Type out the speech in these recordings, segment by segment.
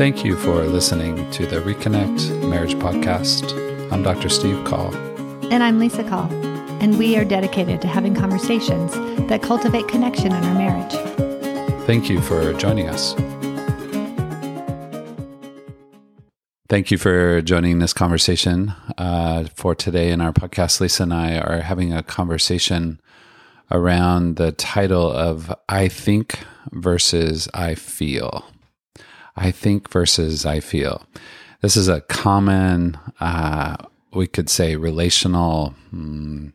Thank you for listening to the Reconnect Marriage Podcast. I'm Dr. Steve Call. And I'm Lisa Call. And we are dedicated to having conversations that cultivate connection in our marriage. Thank you for joining us. Thank you for joining this conversation. Uh, for today in our podcast, Lisa and I are having a conversation around the title of I think versus I feel. I think versus I feel. This is a common, uh, we could say, relational um,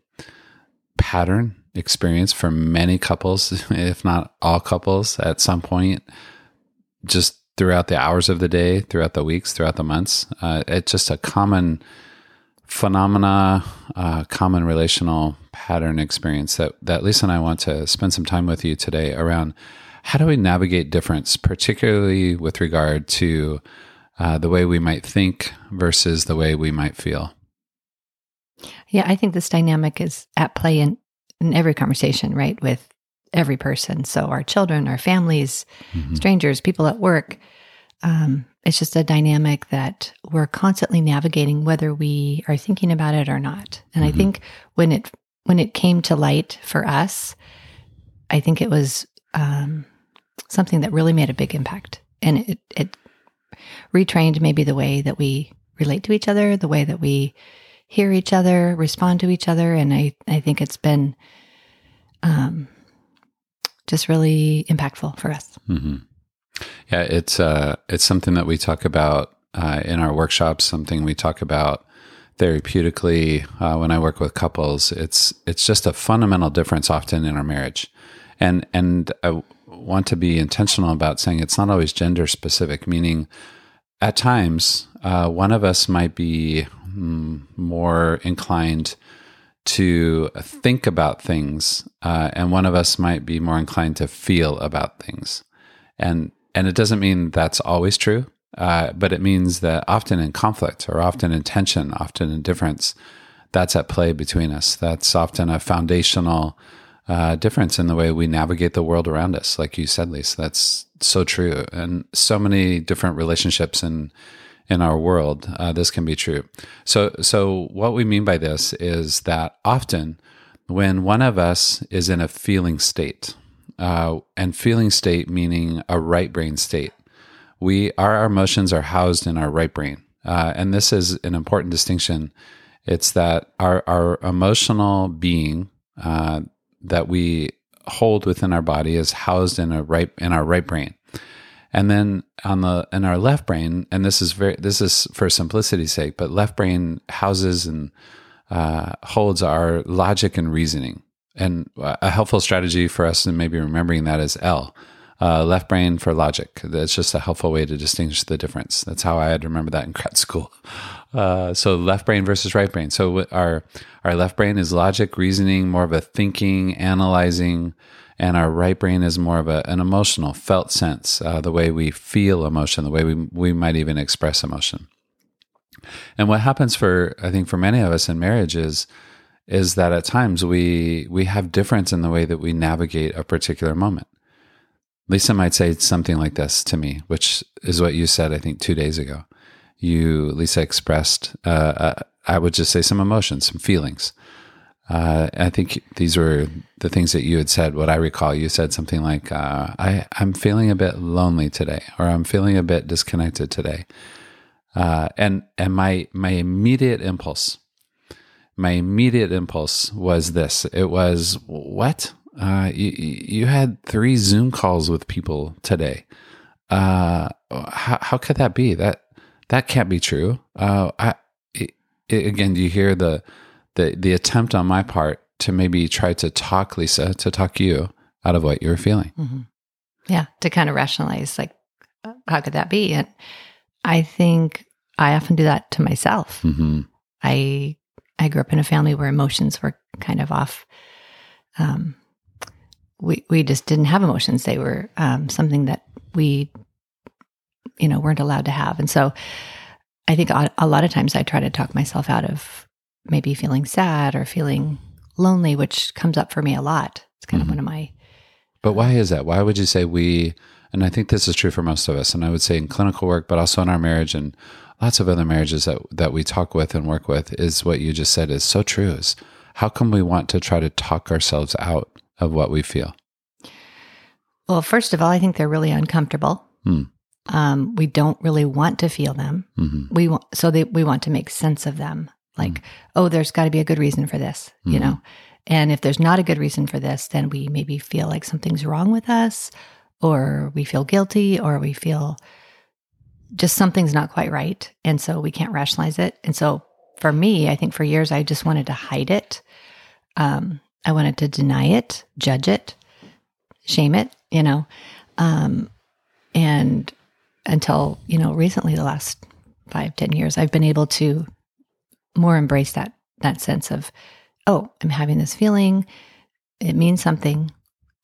pattern experience for many couples, if not all couples, at some point, just throughout the hours of the day, throughout the weeks, throughout the months. Uh, it's just a common phenomena, uh, common relational pattern experience that, that Lisa and I want to spend some time with you today around how do we navigate difference, particularly with regard to uh, the way we might think versus the way we might feel. Yeah, I think this dynamic is at play in, in every conversation, right? With every person. So our children, our families, mm-hmm. strangers, people at work. Um, it's just a dynamic that we're constantly navigating, whether we are thinking about it or not. And mm-hmm. I think when it when it came to light for us, I think it was um, something that really made a big impact, and it it retrained maybe the way that we relate to each other, the way that we hear each other, respond to each other, and I I think it's been um, just really impactful for us. Mm-hmm. Yeah, it's uh, it's something that we talk about uh, in our workshops. Something we talk about therapeutically uh, when I work with couples. It's it's just a fundamental difference often in our marriage, and and I want to be intentional about saying it's not always gender specific. Meaning, at times uh, one of us might be mm, more inclined to think about things, uh, and one of us might be more inclined to feel about things. And and it doesn't mean that's always true, uh, but it means that often in conflict or often in tension, often in difference, that's at play between us. That's often a foundational uh, difference in the way we navigate the world around us. Like you said, Lisa, that's so true. And so many different relationships and in our world, uh, this can be true. So, so what we mean by this is that often when one of us is in a feeling state, uh, and feeling state meaning a right brain state, we our emotions are housed in our right brain, uh, and this is an important distinction. It's that our our emotional being uh, that we hold within our body is housed in a right in our right brain and then on the in our left brain, and this is very this is for simplicity's sake, but left brain houses and uh, holds our logic and reasoning. And a helpful strategy for us, and maybe remembering that is L, uh, left brain for logic. That's just a helpful way to distinguish the difference. That's how I had to remember that in grad school. Uh, so left brain versus right brain. So our our left brain is logic, reasoning, more of a thinking, analyzing, and our right brain is more of a, an emotional, felt sense, uh, the way we feel emotion, the way we, we might even express emotion. And what happens for, I think, for many of us in marriage is, is that at times we, we have difference in the way that we navigate a particular moment. Lisa might say something like this to me, which is what you said, I think, two days ago. You, Lisa, expressed, uh, uh, I would just say some emotions, some feelings. Uh, I think these were the things that you had said. What I recall, you said something like, uh, I, "I'm feeling a bit lonely today," or "I'm feeling a bit disconnected today," uh, and and my my immediate impulse, my immediate impulse was this. It was, "What? Uh, you you had three Zoom calls with people today? Uh, how how could that be? That that can't be true." Uh, I it, again, do you hear the the the attempt on my part to maybe try to talk Lisa to talk you out of what you were feeling. Mm-hmm. Yeah, to kind of rationalize like how could that be? And I think I often do that to myself. Mm-hmm. I I grew up in a family where emotions were kind of off. Um, we we just didn't have emotions. They were um, something that we, you know, weren't allowed to have. And so, I think a, a lot of times I try to talk myself out of maybe feeling sad or feeling lonely, which comes up for me a lot. It's kind mm-hmm. of one of my. But why is that? Why would you say we and I think this is true for most of us, and I would say in clinical work, but also in our marriage and lots of other marriages that, that we talk with and work with, is what you just said is so true. Is how come we want to try to talk ourselves out of what we feel? Well, first of all, I think they're really uncomfortable. Hmm. Um, we don't really want to feel them. hmm We want so they, we want to make sense of them. Like, oh, there's got to be a good reason for this, you Mhm. know. And if there's not a good reason for this, then we maybe feel like something's wrong with us, or we feel guilty, or we feel just something's not quite right, and so we can't rationalize it. And so, for me, I think for years I just wanted to hide it. Um, I wanted to deny it, judge it, shame it, you know. Um, and until, you know, recently, the last five, ten years, I've been able to more embrace that that sense of, oh, I'm having this feeling. It means something.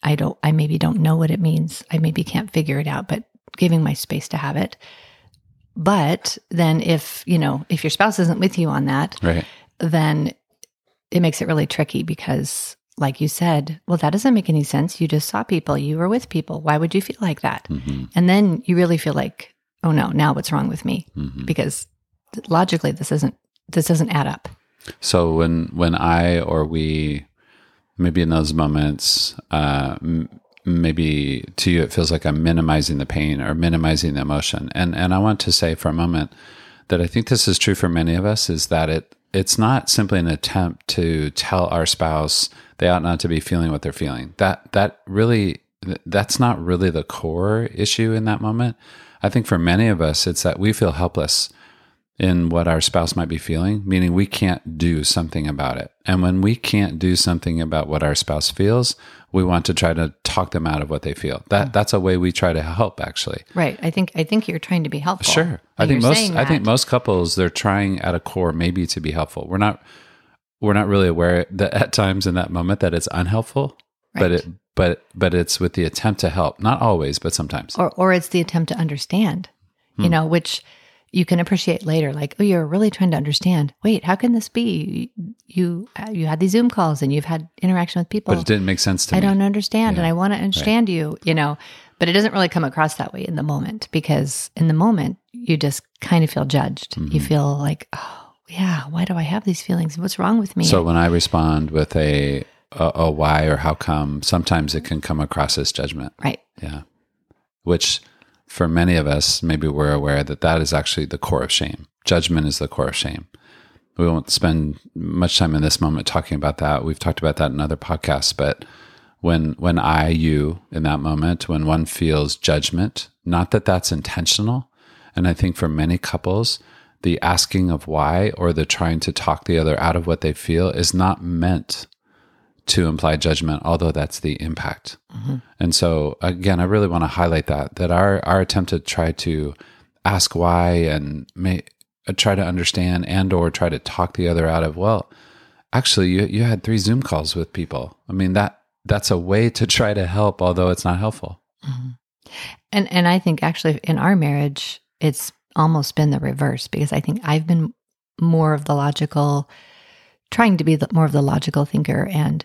I don't I maybe don't know what it means. I maybe can't figure it out, but giving my space to have it. But then if, you know, if your spouse isn't with you on that, Right. then it makes it really tricky because like you said, well that doesn't make any sense. You just saw people, you were with people. Why would you feel like that? hmm And then you really feel like, oh no, now what's wrong with me? hmm Because logically this isn't this doesn't add up. So when when I or we maybe in those moments, uh, m- maybe to you it feels like I'm minimizing the pain or minimizing the emotion. And and I want to say for a moment that I think this is true for many of us is that it it's not simply an attempt to tell our spouse they ought not to be feeling what they're feeling. That that really that's not really the core issue in that moment. I think for many of us it's that we feel helpless in what our spouse might be feeling, meaning we can't do something about it. And when we can't do something about what our spouse feels, we want to try to talk them out of what they feel. That that's a way we try to help actually. Right. I think I think you're trying to be helpful. Sure. I think most I think most couples they're trying at a core maybe to be helpful. We're not we're not really aware that at times in that moment that it's unhelpful, but it but but it's with the attempt to help. Not always, but sometimes. or or it's the attempt to understand. You Hmm. know, which you can appreciate later like, oh, you're really trying to understand. Wait, how can this be? You you had these Zoom calls and you've had interaction with people. But it didn't make sense to I me. I don't understand and I want to understand you, you know. But it doesn't really come across that way in the moment because in the moment you just kind of feel judged. You Mhm. feel like, oh, yeah, why do I have these feelings? What's wrong with me? So when I respond with a, a a why or how come, sometimes it can come across as judgment. right. Yeah. Which for many of us, maybe we're aware that that is actually the core of shame. Judgment is the core of shame. We won't spend much time in this moment talking about that. We've talked about that in other podcasts, but when when I you in that moment when one feels judgment, not that that's intentional, and I think for many couples, the asking of why or the trying to talk the other out of what they feel is not meant to imply judgment, although that's the impact. And so again, I really want to highlight that that our our attempt to try to ask why and may, uh, try to understand and or try to talk the other out of well, actually you you had three Zoom calls with people. I mean that that's a way to try to help, although it's not helpful. And and I think actually in our marriage, it's almost been the reverse because I think I've been more of the logical, trying to be the, more of the logical thinker and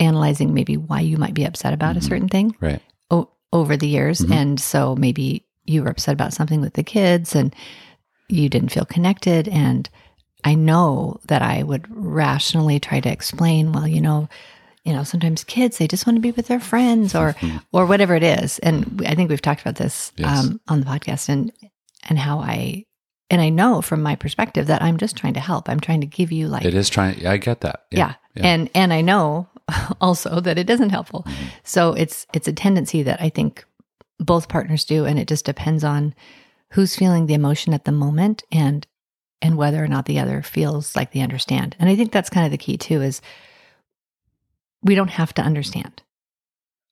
analyzing maybe why you might be upset about Mhm. a certain thing Right. o- over the years. Mhm. And so maybe you were upset about something with the kids and you didn't feel connected. And I know that I would rationally try to explain, well, you know, you know, sometimes kids they just want to be with their friends or or whatever it is. And I think we've talked about this Yes. um, on the podcast and and how I and I know from my perspective that I'm just trying to help. I'm trying to give you like It is trying I get that. yeah. And and I know also that it isn't helpful. Mm-hmm. So it's it's a tendency that I think both partners do and it just depends on who's feeling the emotion at the moment and and whether or not the other feels like they understand. And I think that's kind of the key too is we don't have to understand.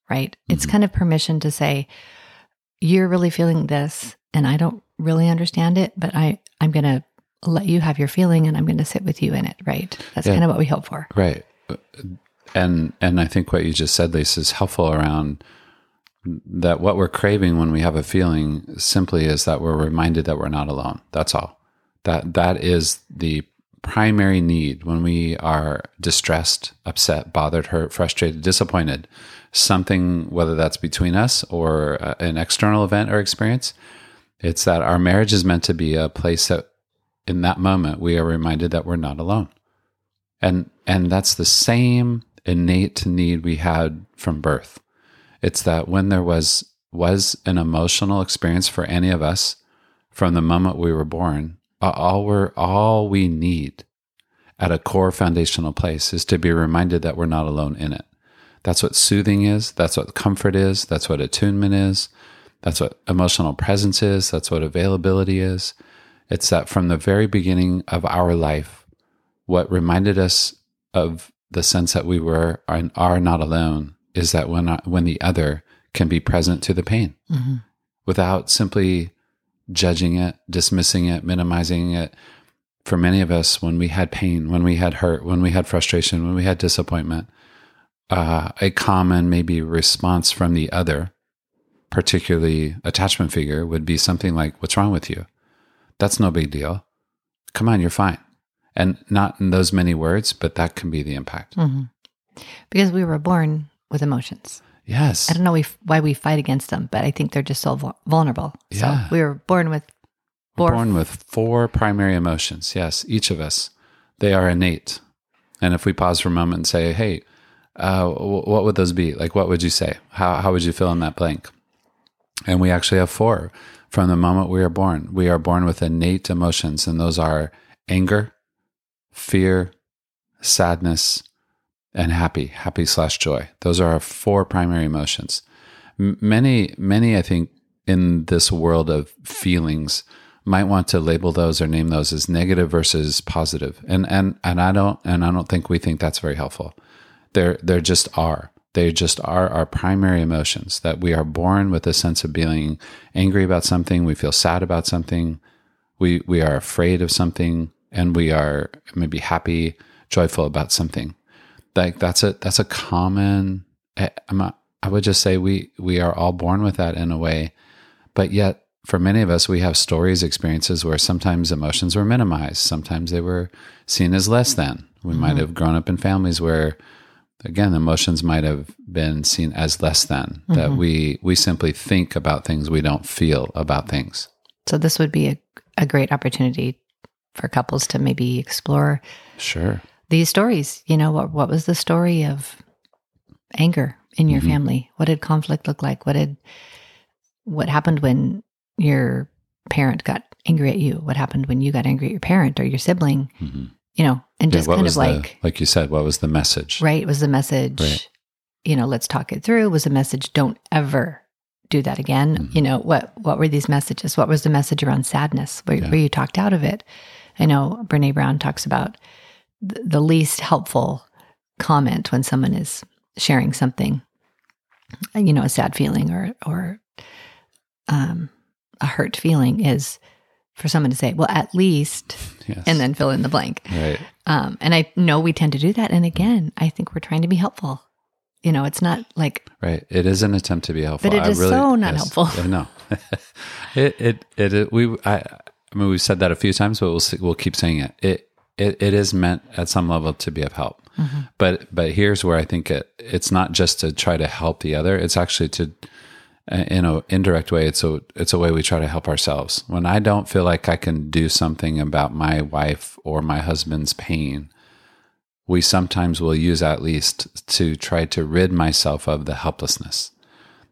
Right? It's Mhm. kind of permission to say you're really feeling this and I don't really understand it, but I I'm going to let you have your feeling and I'm going to sit with you in it, right? That's Yeah. kind of what we hope for. Right. And and I think what you just said, Lisa, is helpful around that what we're craving when we have a feeling simply is that we're reminded that we're not alone. That's all. That that is the primary need when we are distressed, upset, bothered, hurt, frustrated, disappointed, something, whether that's between us or uh, an external event or experience. It's that our marriage is meant to be a place that in that moment we are reminded that we're not alone. And and that's the same innate need we had from birth. It's that when there was was an emotional experience for any of us from the moment we were born, all we're all we need at a core foundational place is to be reminded that we're not alone in it. That's what soothing is. That's what comfort is. That's what attunement is. That's what emotional presence is. That's what availability is. It's that from the very beginning of our life, what reminded us of the sense that we were and are not alone is that when when the other can be present to the pain mm-hmm. without simply judging it, dismissing it, minimizing it. For many of us, when we had pain, when we had hurt, when we had frustration, when we had disappointment, uh, a common maybe response from the other, particularly attachment figure, would be something like, What's wrong with you? That's no big deal. Come on, you're fine. And not in those many words, but that can be the impact. Mm-hmm. Because we were born with emotions. Yes. I don't know why we fight against them, but I think they're just so vulnerable. Yeah. So we were born with four. Born with four primary emotions. Yes. Each of us. They are innate. And if we pause for a moment and say, hey, uh, what would those be? Like, what would you say? How, how would you fill in that blank? And we actually have four from the moment we are born. We are born with innate emotions, and those are anger, fear, sadness, and happy, happy slash joy. Those are our four primary emotions. M- many, many, I think, in this world of feelings might want to label those or name those as negative versus positive. And and and I don't and I don't think we think that's very helpful. They're they're just are. They just are our primary emotions that we are born with a sense of being angry about something, we feel sad about something, we we are afraid of something, and we are maybe happy, joyful about something. Like that's a that's a common eh, a, I would just say we we are all born with that in a way. But yet for many of us we have stories experiences where sometimes emotions were minimized. Sometimes they were seen as less than. We mm-hmm. might have grown up in families where again emotions might have been seen as less than mm-hmm. that we we simply think about things we don't feel about things so this would be a, a great opportunity for couples to maybe explore sure these stories. You know, what, what was the story of anger in your mm-hmm. family? What did conflict look like? What did, what happened when your parent got angry at you? What happened when you got angry at your parent or your sibling? Mm-hmm. You know, and just yeah, kind of like, the, like you said, what was the message? Right. Was the message, right. you know, let's talk it through. Was the message, don't ever do that again. Mm-hmm. You know, what, what were these messages? What was the message around sadness where, yeah. where you talked out of it? I know Brene Brown talks about the least helpful comment when someone is sharing something, you know, a sad feeling or or um, a hurt feeling is for someone to say, "Well, at least," yes. and then fill in the blank. Right. Um, and I know we tend to do that. And again, I think we're trying to be helpful. You know, it's not like right. It is an attempt to be helpful, but it is really, so not yes, helpful. No, it, it it it we I. I mean, we've said that a few times, but we'll we'll keep saying it. It it, it is meant at some level to be of help. Mm-hmm. But but here's where I think it it's not just to try to help the other. It's actually to in an indirect way. It's a it's a way we try to help ourselves. When I don't feel like I can do something about my wife or my husband's pain, we sometimes will use at least to try to rid myself of the helplessness.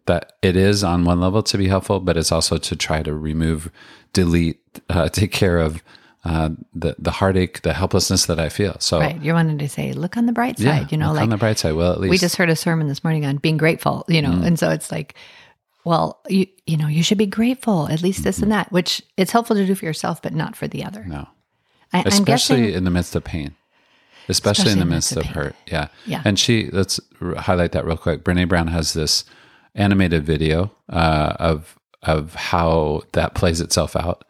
That it is on one level to be helpful, but it's also to try to remove, delete, uh, take care of uh, the the heartache, the helplessness that I feel. So right, you're wanting to say, look on the bright side. Yeah, you know, like on the bright side. Well, at least we just heard a sermon this morning on being grateful. You know, mm and so it's like, well, you you know, you should be grateful. At least this mm-hmm. and that, which it's helpful to do for yourself, but not for the other. No, I, especially guessing, in the midst of pain. Especially, especially in the midst, midst of, hurt. Yeah. Yeah. And she, let's highlight that real quick. Brene Brown has this animated video uh, of of how that plays itself out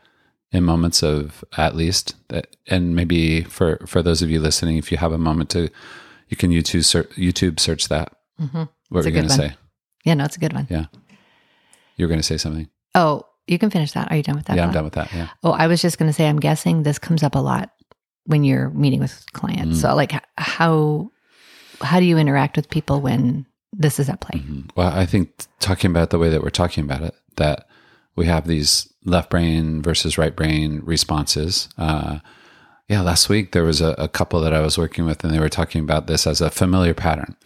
in moments of at least that, and maybe for for those of you listening if you have a moment to you can youtube search, youtube search that mm-hmm. what were you going to say yeah no it's a good one yeah you're going to say something oh you can finish that are you done with that yeah i'm done with that yeah oh i was just going to say i'm guessing this comes up a lot when you're meeting with clients mm. so like how how do you interact with people when this is at play. Mm-hmm. Well, I think talking about the way that we're talking about it, that we have these left brain versus right brain responses. Uh, yeah, last week there was a, a, couple that I was working with, and they were talking about this as a familiar pattern.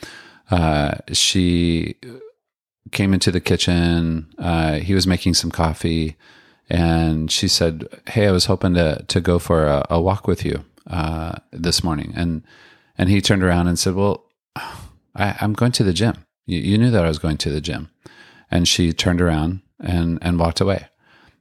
Uh, she came into the kitchen. Uh, he was making some coffee, and she said, "Hey, I was hoping to to go for a, a walk with you uh, this morning." And and he turned around and said, "Well, I, am going to the gym. You, you knew that I was going to the gym." And she turned around and and walked away.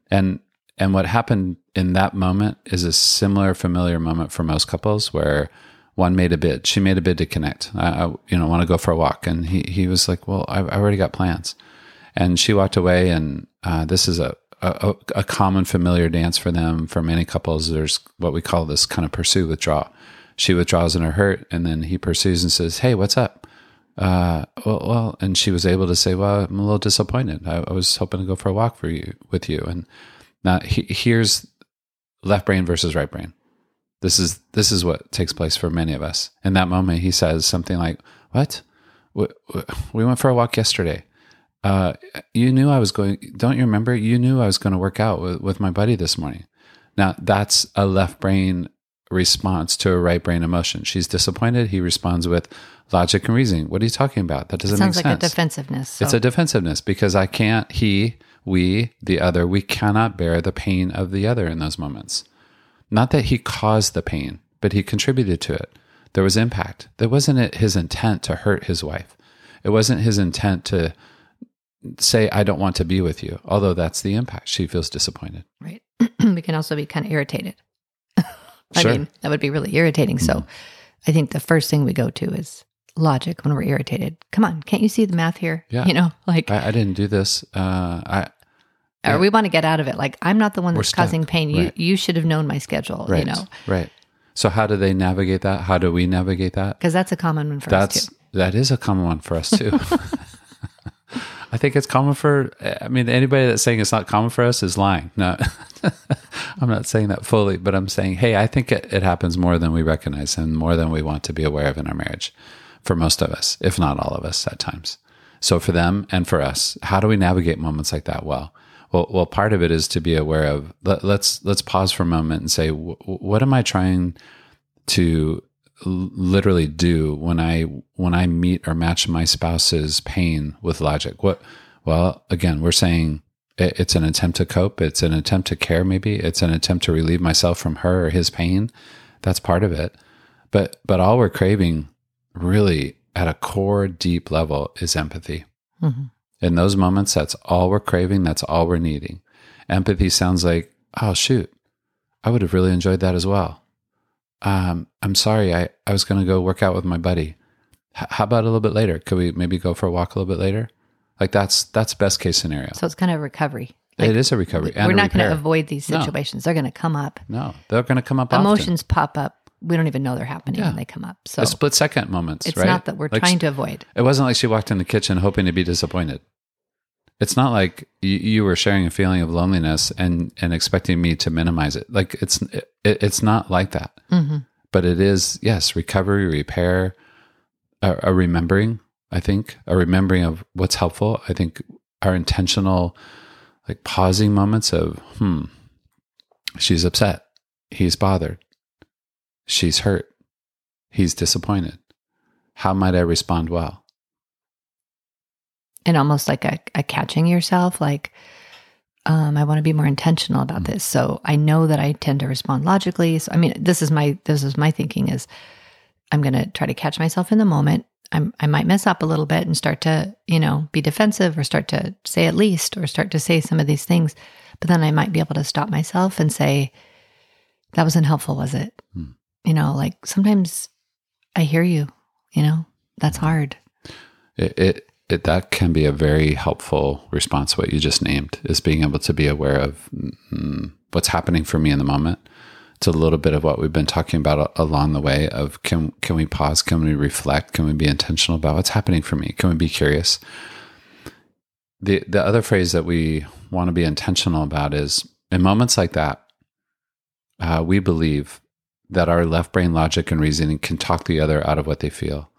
And and what happened in that moment is a similar familiar moment for most couples where one made a bid. She made a bid to connect. I, I you know, want to go for a walk. And he, he was like, well, I, I already got plans. And she walked away. And uh, this is a, a, a, common familiar dance for them. For many couples, there's what we call this kind of pursue withdraw. She withdraws in her hurt. And then he pursues and says, hey, what's up? Uh, well, well, and she was able to say, well, I'm a little disappointed. I, I was hoping to go for a walk for you with you. And now he, here's left brain versus right brain. This is this is what takes place for many of us. In that moment, he says something like, "What? We went for a walk yesterday. Uh, you knew I was going. Don't you remember? You knew I was going to work out with, with my buddy this morning. Now that's a left brain response to a right brain emotion. She's disappointed. He responds with logic and reasoning. What are you talking about? That doesn't sounds make like sense. Sounds like a defensiveness. So. It's a defensiveness because I can't. He, we, the other, we cannot bear the pain of the other in those moments. Not that he caused the pain, but he contributed to it. There was impact. That wasn't his intent to hurt his wife. It wasn't his intent to say, I don't want to be with you, although that's the impact. She feels disappointed. Right. we can also be kind of irritated. I Sure. mean, that would be really irritating. So Mhm. I think the first thing we go to is logic when we're irritated. Come on, can't you see the math here? Yeah. You know, like, I, I didn't do this. Uh, I, yeah. or we want to get out of it. Like, I'm not the one that's causing pain. You Right. you should have known my schedule, right. you know, Right. So how do they navigate that? How do we navigate that? because that's a common one for us That's too. that is a common one for us too. I think it's common for. I mean, anybody that's saying it's not common for us is lying. No, I'm not saying that fully, but I'm saying, hey, I think it, it happens more than we recognize and more than we want to be aware of in our marriage. For most of us, if not all of us, at times. So for them and for us, how do we navigate moments like that well? Well, well, part of it is to be aware of. Let, let's let's pause for a moment and say, wh- what am I trying to literally do when I when I meet or match my spouse's pain with logic? What? Well, again, we're saying it, it's an attempt to cope. It's an attempt to care. Maybe it's an attempt to relieve myself from her or his pain. That's part of it. But but all we're craving, really, at a core, deep level, is empathy. Mhm. In those moments, that's all we're craving. That's all we're needing. Empathy sounds like, oh, shoot, I would have really enjoyed that as well. Um, I'm sorry, I, I was going to go work out with my buddy. H- how about a little bit later? Could we maybe go for a walk a little bit later? Like that's that's best case scenario. So it's kind of recovery. it is a recovery. We're not going to avoid these No. situations. They're going to come up. No, they're going to come up. often. Emotions pop up. We don't even know they're happening Yeah. when they come up. So a split second moments. it's right? not that we're Like, trying to avoid. It wasn't like she walked in the kitchen hoping to be disappointed. It's not like you, you were sharing a feeling of loneliness and and expecting me to minimize it. Like it's it, it's not like that. hmm But it is yes, recovery, repair, a, a remembering. I think a remembering of what's helpful. I think our intentional, like pausing moments of hmm, she's upset, he's bothered, she's hurt, he's disappointed. How might I respond well? And almost like a, a catching yourself, like, um, I want to be more intentional about Mm-hmm. this. So I know that I tend to respond logically. So I mean, this is my this is my thinking is I'm going to try to catch myself in the moment. I'm, I might mess up a little bit and start to, you know, be defensive or start to say at least or start to say some of these things. But then I might be able to stop myself and say, that wasn't helpful, was it? Hmm. You know, like sometimes I hear you, you know, that's hard. It, it it that can be a very helpful response. What you just named is being able to be aware of mm, what's happening for me in the moment. It's a little bit of what we've been talking about along the way. Of can can we pause? Can we reflect? Can we be intentional about what's happening for me? Can we be curious? The the other phrase that we want to be intentional about is in moments like that, uh, we believe that our left brain logic and reasoning can talk the other out of what they feel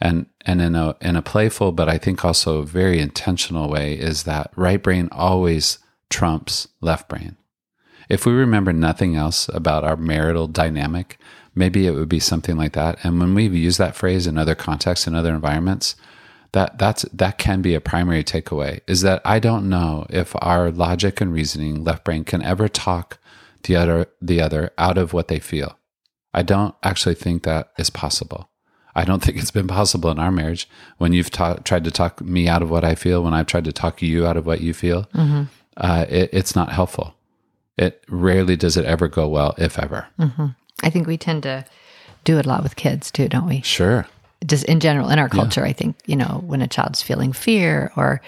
And and in a in a playful but I think also very intentional way is that right brain always trumps left brain. If we remember nothing else about our marital dynamic, maybe it would be something like that. And when we've used that phrase in other contexts and other environments, that that's that can be a primary takeaway is that I don't know if our logic and reasoning left brain can ever talk the other the other out of what they feel. I don't actually think that is possible. I don't think it's been possible in our marriage when you've ta- tried to talk me out of what I feel, when I've tried to talk you out of what you feel. Mm-hmm. Uh, it, it's not helpful. It rarely does it ever go well, if ever. Mm-hmm. I think we tend to do it a lot with kids too, don't we? Sure just in general in our culture yeah. i think you know when a child's feeling fear or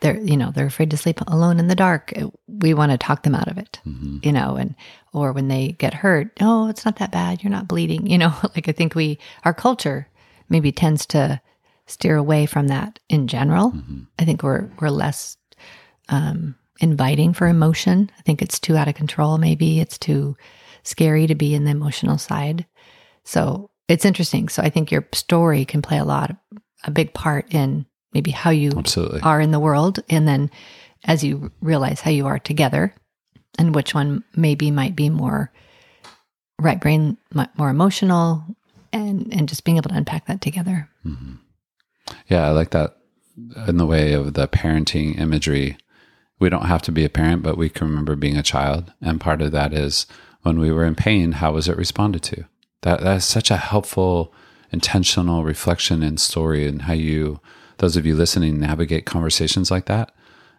they're you know they're afraid to sleep alone in the dark we want to talk them out of it mm-hmm. you know and or when they get hurt oh it's not that bad you're not bleeding you know like i think we our culture maybe tends to steer away from that in general mm-hmm. i think we're we're less um, inviting for emotion i think it's too out of control maybe it's too scary to be in the emotional side so it's interesting. So I think your story can play a lot, a big part in maybe how you Absolutely. are in the world. And then as you realize how you are together and which one maybe might be more right brain, more emotional and, and just being able to unpack that together. Mm-hmm. Yeah. I like that in the way of the parenting imagery. We don't have to be a parent, but we can remember being a child. And part of that is when we were in pain, how was it responded to? That that is such a helpful, intentional reflection and story and how you, those of you listening, navigate conversations like that.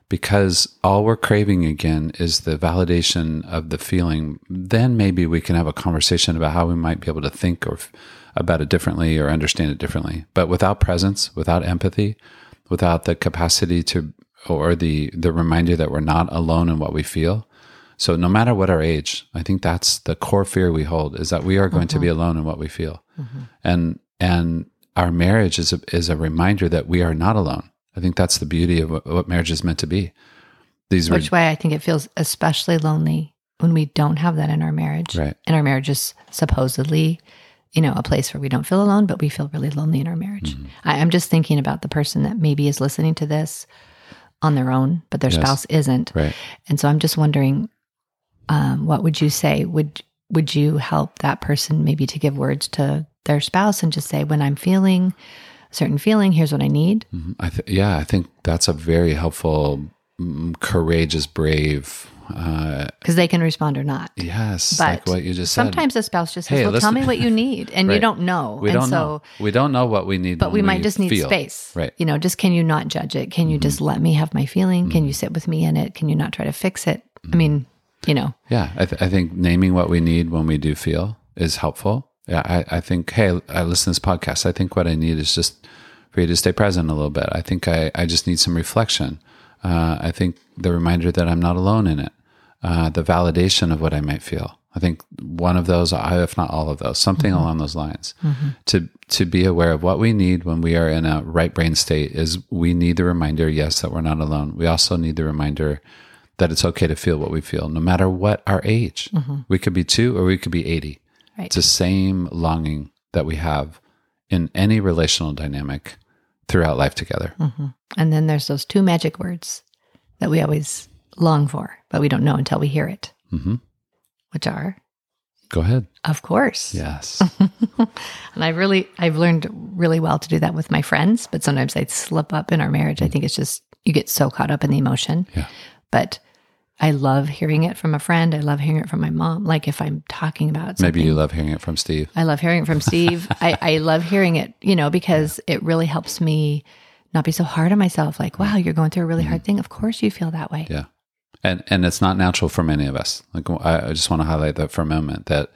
Because all we're craving again is the validation of the feeling. Then maybe we can have a conversation about how we might be able to think or about it differently or understand it differently. But without presence, without empathy, without the capacity to or the the reminder that we're not alone in what we feel, so no matter what our age, I think that's the core fear we hold is that we are going mm-hmm. to be mm-hmm. alone in what we feel. Mm-hmm. And and our marriage is a, is a reminder that we are not alone. I think that's the beauty of what, what marriage is meant to be. These Which re- way I think it feels especially lonely when we don't have that in our marriage. Right. And our marriage is supposedly, you know, a place where we don't feel alone, but we feel really lonely in our marriage. Mm-hmm. I, I'm just thinking about the person that maybe is listening to this on their own, but their yes. spouse isn't. Right. And so I'm just wondering um, what would you say? Would would you help that person maybe to give words to their spouse and just say, when I'm feeling a certain feeling, here's what I need? Mm-hmm. I th- yeah, I think that's a very helpful, mm, courageous, brave. Because uh, they can respond or not. Yes, but like what you just said. Sometimes a spouse just says, hey, "Well, listen. tell me what you need," and right. you don't know. We and don't so, know. We don't know what we need, but we might we just need feel. space. Right. You know, just can you not judge it? Can you mm-hmm. just let me have my feeling? Mm-hmm. Can you sit with me in it? Can you not try to fix it? I mean, you know. Yeah, I, th- I think naming what we need when we do feel is helpful. Yeah, I, I think, hey, I listen to this podcast. I think what I need is just for you to stay present a little bit. I think I, I just need some reflection. Uh, I think the reminder that I'm not alone in it, uh, the validation of what I might feel. I think one of those, if not all of those, something mm-hmm. along those lines. Mm-hmm. To to be aware of what we need when we are in a right brain state is we need the reminder, yes, that we're not alone. We also need the reminder that it's okay to feel what we feel, no matter what our age. Mm-hmm. We could be two or we could be 80. Right. It's the same longing that we have in any relational dynamic throughout life together. Mm-hmm. And then there's those two magic words that we always long for, but we don't know until we hear it, mm-hmm. which are. Go ahead. Of course. Yes. and I really, I've learned really well to do that with my friends, but sometimes I slip up in our marriage. Mm-hmm. I mm. think it's just, you get so caught up in the emotion. Yeah. But I love hearing it from a friend. I love hearing it from my mom. Like if I'm talking about something. Maybe you love hearing it from Steve. I love hearing it from Steve. I, I love hearing it, you know, because it really helps me not be so hard on myself. Like, wow, you're going through a really hard mm-hmm. thing. Of course you feel that way. Yeah. And and it's not natural for many of us. Like I, I just want to highlight that for a moment that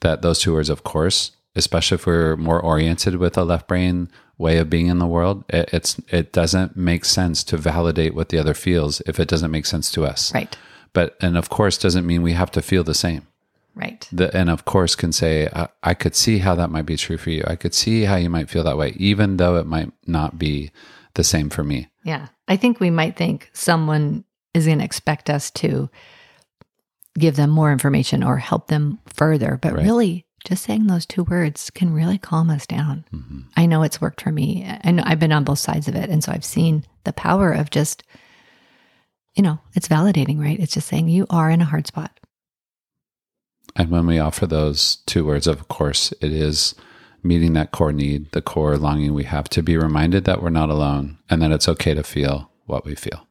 that those two words, of course, especially if we're more oriented with a left brain way of being in the world, it, it's it doesn't make sense to validate what the other feels if it doesn't make sense to us. Right. But and of course doesn't mean we have to feel the same. Right. The, and of course can say I, I, could see how that might be true for you. I could see how you might feel that way even though it might not be the same for me. Yeah. I think we might think someone is going to expect us to give them more information or help them further but right. really just saying those two words can really calm us down. Mm-hmm. I know it's worked for me. and I've been on both sides of it. And so I've seen the power of just, you know, it's validating, right? It's just saying you are in a hard spot. And when we offer those two words, of course, it is meeting that core need, the core longing we have to be reminded that we're not alone and that it's okay to feel what we feel.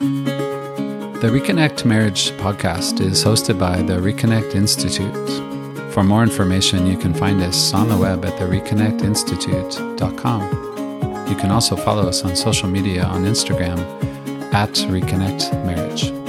The Reconnect Marriage podcast is hosted by the Reconnect Institute. For more information, you can find us on the web at thereconnectinstitute.com. You can also follow us on social media on Instagram at Reconnect Marriage.